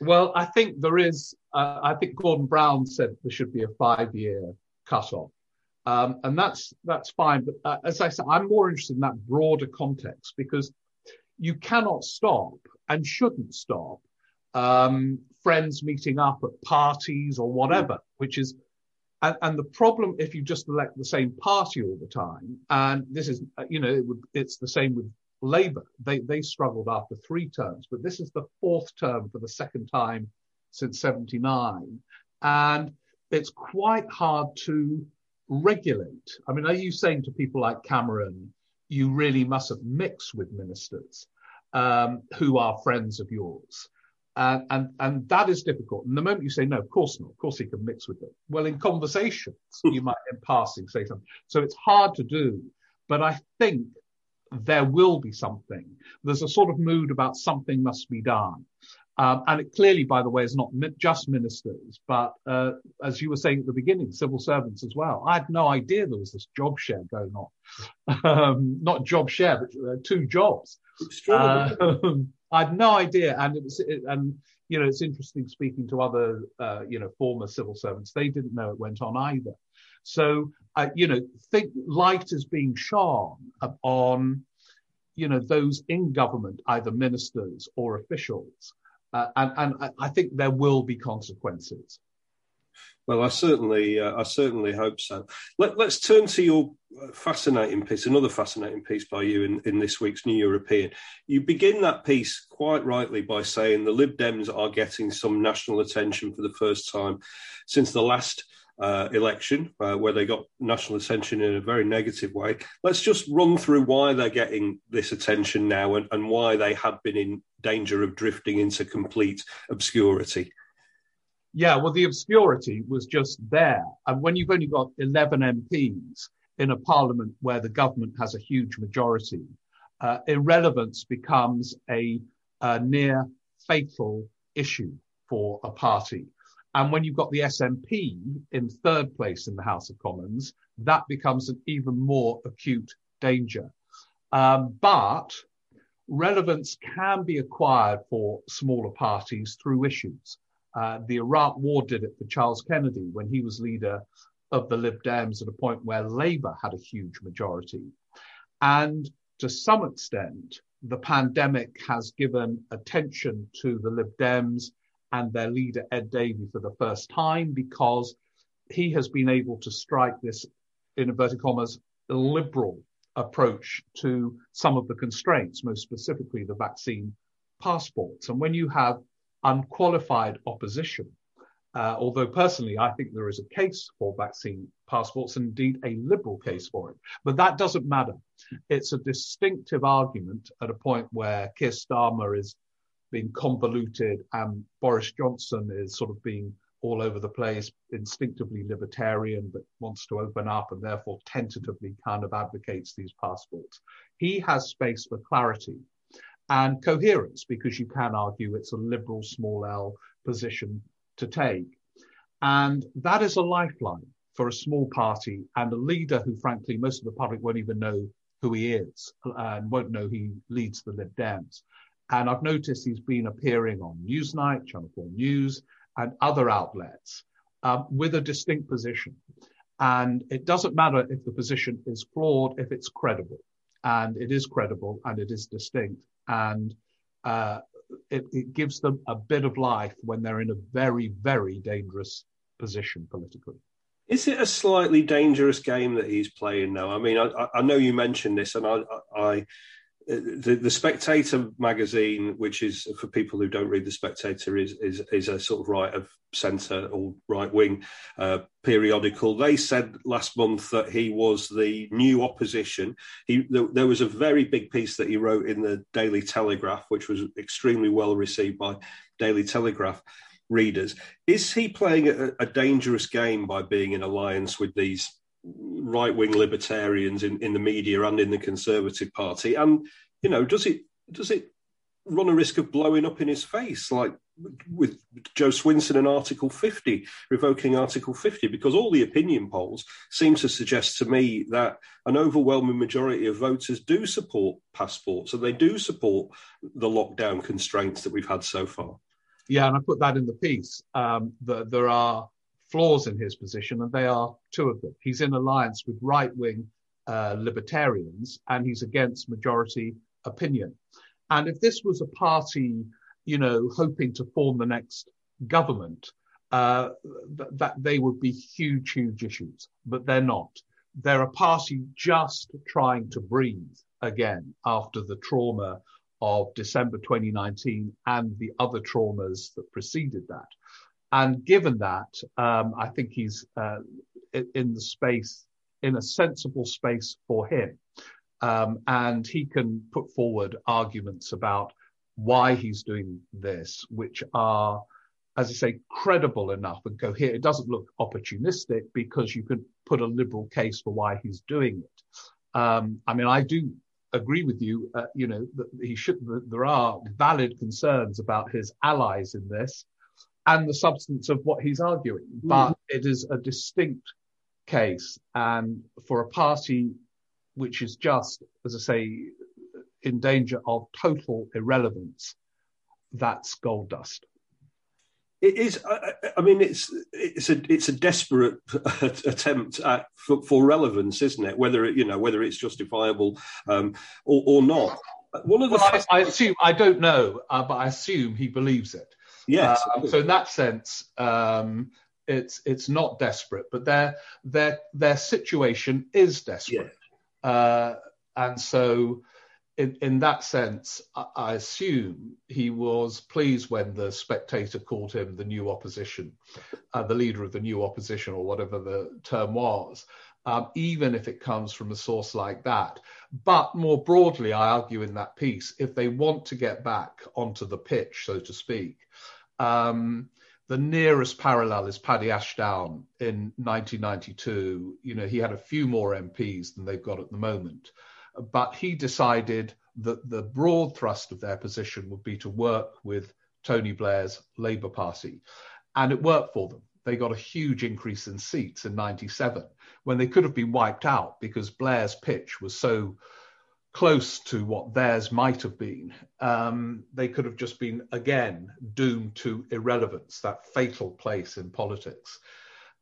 Well, I think there is. Uh, I think Gordon Brown said there should be a five year cut off. Um, and that's that's fine. But uh, as I said, I'm more interested in that broader context because you cannot stop and shouldn't stop um, friends meeting up at parties or whatever, which is and, and, the problem if you just elect the same party all the time, and this is uh, you know it would, it's the same with Labour. They they struggled after three terms, but this is the fourth term for the second time since '79, and it's quite hard to regulate? I mean, are you saying to people like Cameron, you really mustn't mix with ministers um, who are friends of yours? And, and, and that is difficult. And the moment you say, no, of course not, of course he can mix with them. Well, in conversations, you might in passing say something. So it's hard to do. But I think there will be something. There's a sort of mood about something must be done. Um, and it clearly, by the way, is not just ministers, but uh, as you were saying at the beginning, civil servants as well. I had no idea there was this job share going on. Um, not job share, but uh, two jobs. Uh, I had no idea, and it was, it, and you know, it's interesting speaking to other, uh, you know, former civil servants. They didn't know it went on either. So, you know, think light is being shone on, you know, those in government, either ministers or officials uh, and, and I think there will be consequences. Well, I certainly, uh, I certainly hope so. Let, us turn to your fascinating piece, another fascinating piece by you in, in this week's New European. You begin that piece quite rightly by saying the Lib Dems are getting some national attention for the first time since the last uh, election, uh, where they got national attention in a very negative way. Let's just run through why they're getting this attention now and, and why they had been in danger of drifting into complete obscurity. Yeah, well, the obscurity was just there. And when you've only got 11 MPs in a parliament where the government has a huge majority, uh, irrelevance becomes a, a near fatal issue for a party. And when you've got the SNP in third place in the House of Commons, that becomes an even more acute danger. Um, but relevance can be acquired for smaller parties through issues. Uh, the Iraq War did it for Charles Kennedy when he was leader of the Lib Dems at a point where Labour had a huge majority. And to some extent, the pandemic has given attention to the Lib Dems and their leader, Ed Davey, for the first time because he has been able to strike this, in inverted commas, liberal approach to some of the constraints, most specifically the vaccine passports. And when you have unqualified opposition. Uh, although personally, I think there is a case for vaccine passports indeed a liberal case for it. But that doesn't matter. It's a distinctive argument at a point where Keir Starmer is being convoluted and Boris Johnson is sort of being all over the place, instinctively libertarian, but wants to open up and therefore tentatively kind of advocates these passports. He has space for clarity and coherence, because you can argue it's a liberal small l position to take. And that is a lifeline for a small party and a leader who, frankly, most of the public won't even know who he is and won't know he leads the Lib Dems. And I've noticed he's been appearing on Newsnight, Channel 4 News, and other outlets um, with a distinct position. And it doesn't matter if the position is flawed, if it's credible. And it is credible and it is distinct and uh, it, it, gives them a bit of life when they're in a very, very dangerous position politically. Is it a slightly dangerous game that he's playing now? I mean, I, I know you mentioned this, and I, I the, the Spectator magazine, which is for people who don't read the Spectator, is is, is a sort of right of centre or right wing uh, periodical. They said last month that he was the new opposition. He there, there, was a very big piece that he wrote in the Daily Telegraph, which was extremely well received by Daily Telegraph readers. Is he playing a, a dangerous game by being in alliance with these right wing libertarians in, in the media and in the Conservative Party? And you know, does it does it run a risk of blowing up in his face, like with Jo Swinson and Article 50, revoking Article 50, because all the opinion polls seem to suggest to me that an overwhelming majority of voters do support passports and they do support the lockdown constraints that we've had so far. Yeah, and I put that in the piece. Um, the, there are flaws in his position, and they are two of them. He's in alliance with right wing uh, libertarians, and he's against majority opinion. And if this was a party, you know, hoping to form the next government, uh, th- that they would be huge, huge issues, but they're not. They're a party just trying to breathe again after the trauma of December 2019 and the other traumas that preceded that. And given that, um, I think he's uh, in the space, in a sensible space for him. Um, and he can put forward arguments about why he's doing this, which are, as I say, credible enough and coherent. It doesn't look opportunistic because you can put a liberal case for why he's doing it. Um, I mean, I do agree with you. Uh, you know, that he should. There are valid concerns about his allies in this and the substance of what he's arguing, mm-hmm. but mm. it is a distinct case, and for a party which is just, as I say, in danger of total irrelevance, that's gold dust. It is. I, I mean, it's it's a it's a desperate attempt at for, for, relevance, isn't it? Whether it, you know whether it's justifiable um, or, or, not. One of the well, I, I, assume I don't know, uh, but I assume he believes it. Yes. Uh, so in that sense, um, it's it's not desperate, but their their their situation is desperate, yeah. uh, and so in, in that sense, I, I, assume he was pleased when the Spectator called him the new opposition, uh, the leader of the new opposition, or whatever the term was. Um, even if it comes from a source like that. But more broadly, I argue in that piece, if they want to get back onto the pitch, so to speak, um, the nearest parallel is Paddy Ashdown in 1992. You know, he had a few more MPs than they've got at the moment, but he decided that the broad thrust of their position would be to work with Tony Blair's Labour Party. And it worked for them. They got a huge increase in seats in 97 when they could have been wiped out because Blair's pitch was so close to what theirs might have been, um, they could have just been again doomed to irrelevance, that fatal place in politics.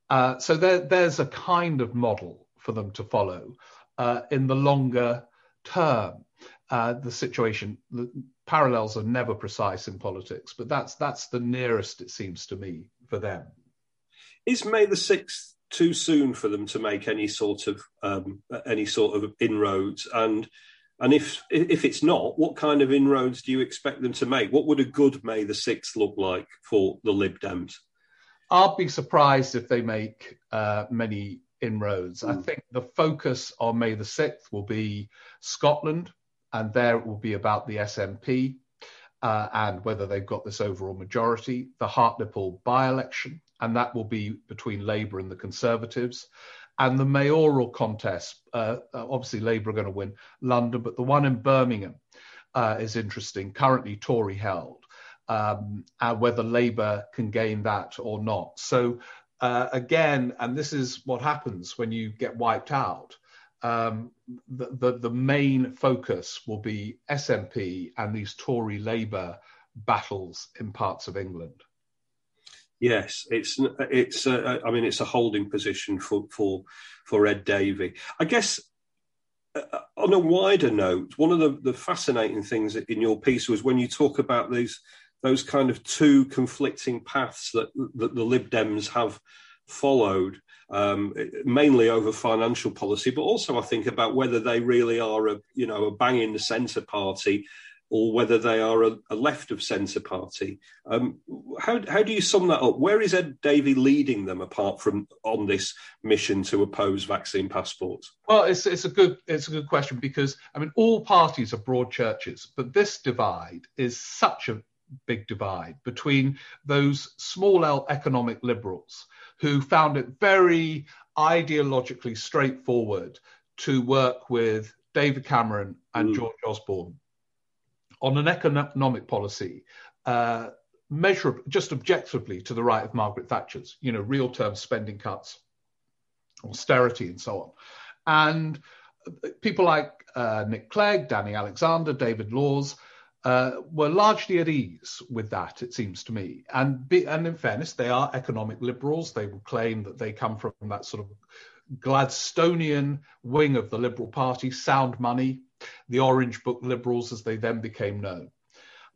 Uh, so there, there's a kind of model for them to follow uh, in the longer term. Uh, the situation, the parallels are never precise in politics, but that's that's the nearest it seems to me for them. Is May the sixth too soon for them to make any sort of um, any sort of inroads? And and if if it's not, what kind of inroads do you expect them to make? What would a good May the sixth look like for the Lib Dems? I'll be surprised if they make uh, many inroads. Mm. I hmm. think the focus on May the sixth will be Scotland, and there it will be about the SNP. Uh, and whether they've got this overall majority, the Hartlepool by election, and that will be between Labour and the Conservatives. And the mayoral contest, uh, obviously Labour are going to win London, but the one in Birmingham uh, is interesting, currently Tory held, um, and whether Labour can gain that or not. So uh, again, and this is what happens when you get wiped out. Um, the, the, the main focus will be SNP and these Tory Labour battles in parts of England. Yes, it's it's. Uh, I mean, it's a holding position for for for Ed Davey. I guess uh, on a wider note, one of the, the fascinating things in your piece was when you talk about these those kind of two conflicting paths that, that the Lib Dems have followed, um, mainly over financial policy, but also I think about whether they really are a you know a bang in the centre party or whether they are a, a left of centre party. Um, how, how do you sum that up? Where is Ed Davey leading them apart from on this mission to oppose vaccine passports? Well, it's, it's a good it's a good question because I mean all parties are broad churches, but this divide is such a big divide between those small L economic liberals who found it very ideologically straightforward to work with David Cameron and mm. George Osborne on an economic policy uh, measurable, just objectively to the right of Margaret Thatcher's, you know, real term spending cuts, austerity, and so on. And people like uh, Nick Clegg, Danny Alexander, David Laws uh, were largely at ease with that, it seems to me. And, be, and in fairness, they are economic liberals. They will claim that they come from that sort of Gladstonian wing of the Liberal Party, sound money, the Orange Book liberals as they then became known.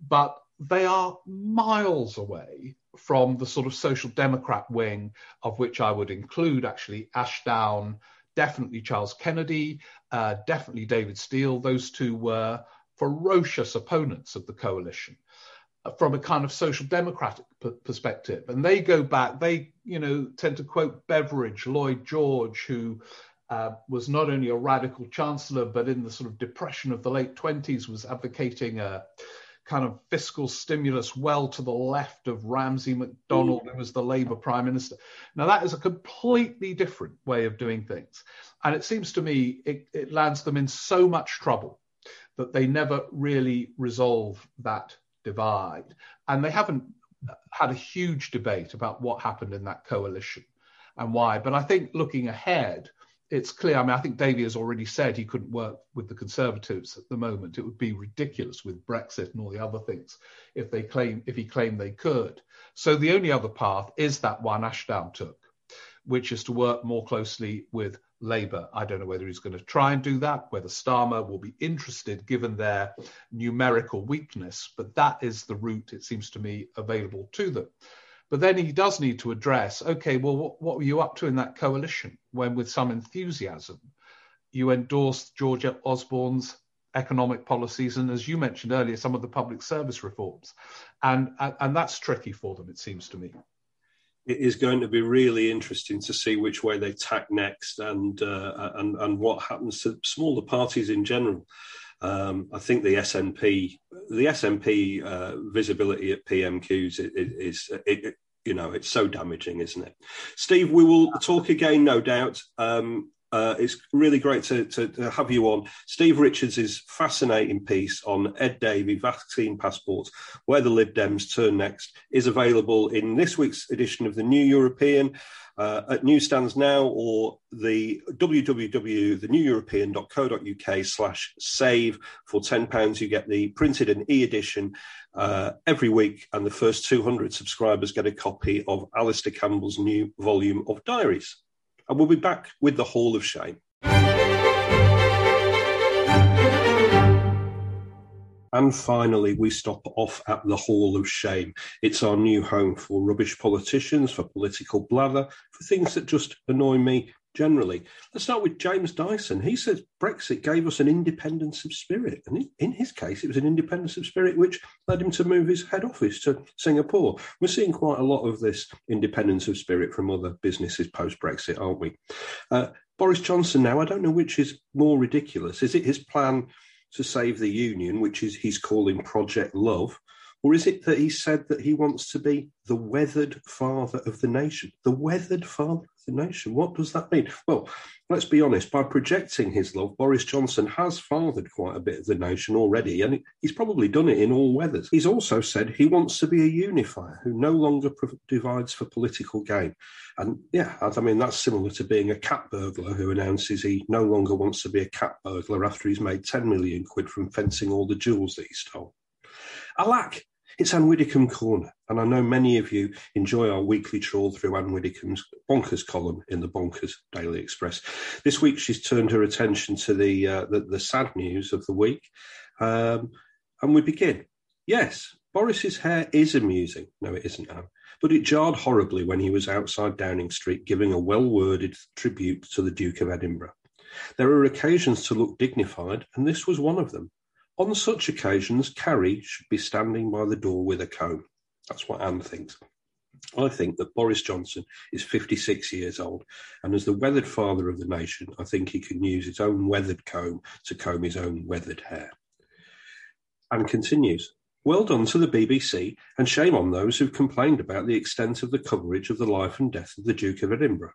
But they are miles away from the sort of social democrat wing, of which I would include actually Ashdown, definitely Charles Kennedy, uh, definitely David Steel. Those two were ferocious opponents of the coalition uh, from a kind of social democratic p- perspective. And they go back, they, you know, tend to quote Beveridge, Lloyd George, who uh, was not only a radical chancellor, but in the sort of depression of the late 20s was advocating a kind of fiscal stimulus well to the left of Ramsay MacDonald, who was the Labour prime minister. Now, that is a completely different way of doing things. And it seems to me it, it lands them in so much trouble that they never really resolve that divide. And they haven't had a huge debate about what happened in that coalition and why. But I think looking ahead, it's clear. I mean, I think Davey has already said he couldn't work with the Conservatives at the moment. It would be ridiculous with Brexit and all the other things if they claim if he claimed they could. So the only other path is that one Ashdown took, which is to work more closely with Labour. I don't know whether he's going to try and do that, whether Starmer will be interested given their numerical weakness, but that is the route, it seems to me, available to them. But then he does need to address, okay, well, what, what were you up to in that coalition when, with some enthusiasm, you endorsed George Osborne's economic policies and, as you mentioned earlier, some of the public service reforms, and and, and that's tricky for them, it seems to me it is going to be really interesting to see which way they tack next and uh, and and what happens to smaller parties in general. Um, I think the SNP the SNP uh, visibility at PMQs is, is it, you know it's so damaging, isn't it? Steve, we will talk again, no doubt. Um, uh, it's really great to, to, to, have you on. Steve Richards' fascinating piece on Ed Davey, vaccine passports, where the Lib Dems turn next, is available in this week's edition of the New European uh, at newsstands now or the www.theneweuropean.co.uk slash save. For £10, you get the printed and e-edition uh, every week, and the first 200 subscribers get a copy of Alastair Campbell's new volume of diaries. And we'll be back with the Hall of Shame. And finally, we stop off at the Hall of Shame. It's our new home for rubbish politicians, for political blather, for things that just annoy me generally. Let's start with James Dyson. He says Brexit gave us an independence of spirit. And in his case, it was an independence of spirit which led him to move his head office to Singapore. We're seeing quite a lot of this independence of spirit from other businesses post Brexit, aren't we? Uh, Boris Johnson now, I don't know which is more ridiculous. Is it his plan to save the union, which is he's calling Project Love? Or is it that he said that he wants to be the weathered father of the nation? The weathered father of the nation. What does that mean? Well, let's be honest, by projecting his love, Boris Johnson has fathered quite a bit of the nation already, and he's probably done it in all weathers. He's also said he wants to be a unifier who no longer divides for political gain. And yeah, I mean, that's similar to being a cat burglar who announces he no longer wants to be a cat burglar after he's made 10 million quid from fencing all the jewels that he stole. Alack, it's Anne Widdecombe Corner, and I know many of you enjoy our weekly trawl through Anne Widdecombe's Bonkers column in the Bonkers Daily Express. This week, she's turned her attention to the uh, the, the, sad news of the week, um, and we begin. Yes, Boris's hair is amusing. No, it isn't, Anne. But it jarred horribly when he was outside Downing Street giving a well worded tribute to the Duke of Edinburgh. There are occasions to look dignified, and this was one of them. On such occasions, Carrie should be standing by the door with a comb. That's what Anne thinks. I think that Boris Johnson is 56 years old, and as the weathered father of the nation, I think he can use his own weathered comb to comb his own weathered hair. And continues Well done to the BBC, and shame on those who've complained about the extent of the coverage of the life and death of the Duke of Edinburgh.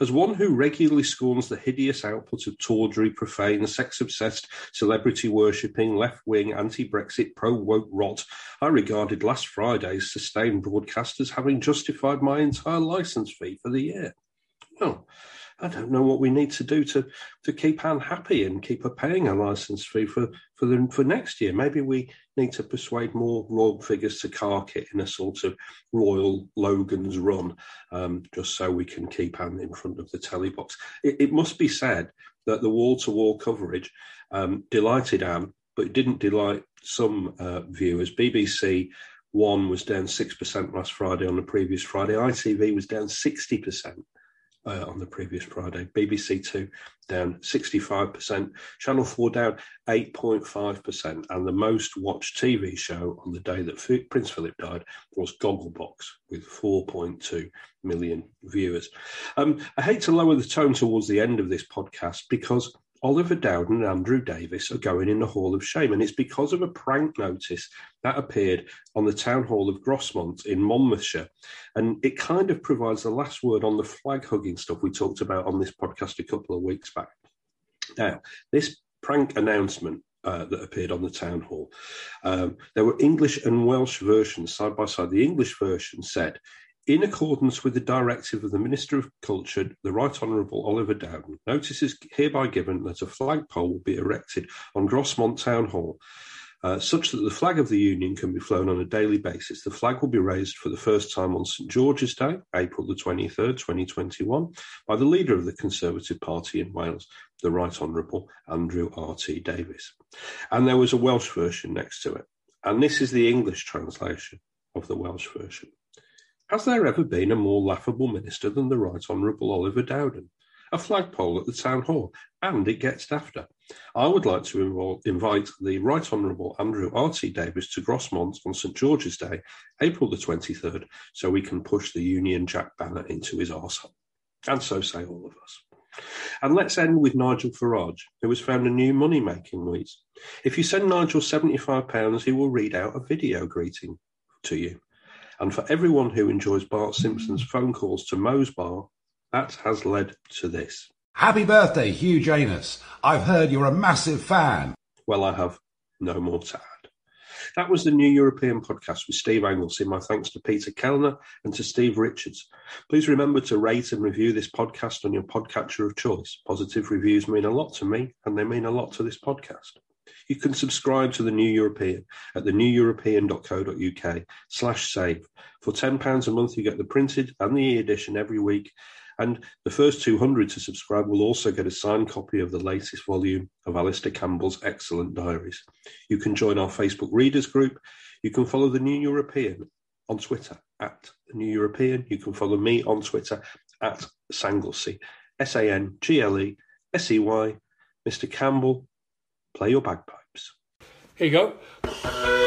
As one who regularly scorns the hideous output of tawdry, profane, sex obsessed, celebrity worshipping, left wing, anti Brexit, pro woke rot, I regarded last Friday's sustained broadcast as having justified my entire licence fee for the year. Well, I don't know what we need to do to to keep Anne happy and keep her paying a license fee for for the for next year. Maybe we need to persuade more royal figures to cark it in a sort of royal Logan's run, um, just so we can keep Anne in front of the telly box. It, it must be said that the wall to wall coverage um, delighted Anne, but it didn't delight some uh, viewers. BBC One was down 6% last Friday on the previous Friday. ITV was down 60% uh, on the previous Friday. BBC Two down 65%, Channel 4 down 8.5%, and the most watched TV show on the day that Prince Philip died was Gogglebox with 4.2 million viewers. Um, I hate to lower the tone towards the end of this podcast because Oliver Dowden and Andrew Davies are going in the Hall of Shame, and it's because of a prank notice that appeared on the Town Hall of Grosmont in Monmouthshire. And it kind of provides the last word on the flag hugging stuff we talked about on this podcast a couple of weeks back. Now, this prank announcement uh, that appeared on the town hall. Um, there were English and Welsh versions side by side. The English version said, in accordance with the directive of the Minister of Culture, the Right Honourable Oliver Dowden, notice is hereby given that a flagpole will be erected on Grosmont Town Hall, uh, such that the flag of the Union can be flown on a daily basis. The flag will be raised for the first time on St George's Day, April the 23rd, 2021, by the leader of the Conservative Party in Wales, the Right Honourable Andrew R.T. Davies. And there was a Welsh version next to it. And this is the English translation of the Welsh version. Has there ever been a more laughable minister than the Right Honourable Oliver Dowden? A flagpole at the Town Hall, and it gets after. I would like to involve, invite the Right Honourable Andrew R.T. Davies to Grosmont on St George's Day, April the 23rd, so we can push the Union Jack banner into his arsehole. And so say all of us. And let's end with Nigel Farage, who has found a new money making wheeze. If you send Nigel £75, he will read out a video greeting to you. And for everyone who enjoys Bart Simpson's phone calls to Moe's Bar, that has led to this. Happy birthday, Hugh Janus. I've heard you're a massive fan. Well, I have no more to add. That was the New European podcast with Steve Anglesey. My thanks to Peter Kellner and to Steve Richards. Please remember to rate and review this podcast on your podcatcher of choice. Positive reviews mean a lot to me, and they mean a lot to this podcast. You can subscribe to the New European at theneweuropean.co.uk slash save. For £10 a month, you get the printed and the e-edition every week and the first 200 to subscribe will also get a signed copy of the latest volume of Alastair Campbell's excellent diaries. You can join our Facebook readers group. You can follow the New European on Twitter at the New European. You can follow me on Twitter at Sanglesey, S A N G L E S E Y. Mr. Campbell, play your bagpipes. Here you go.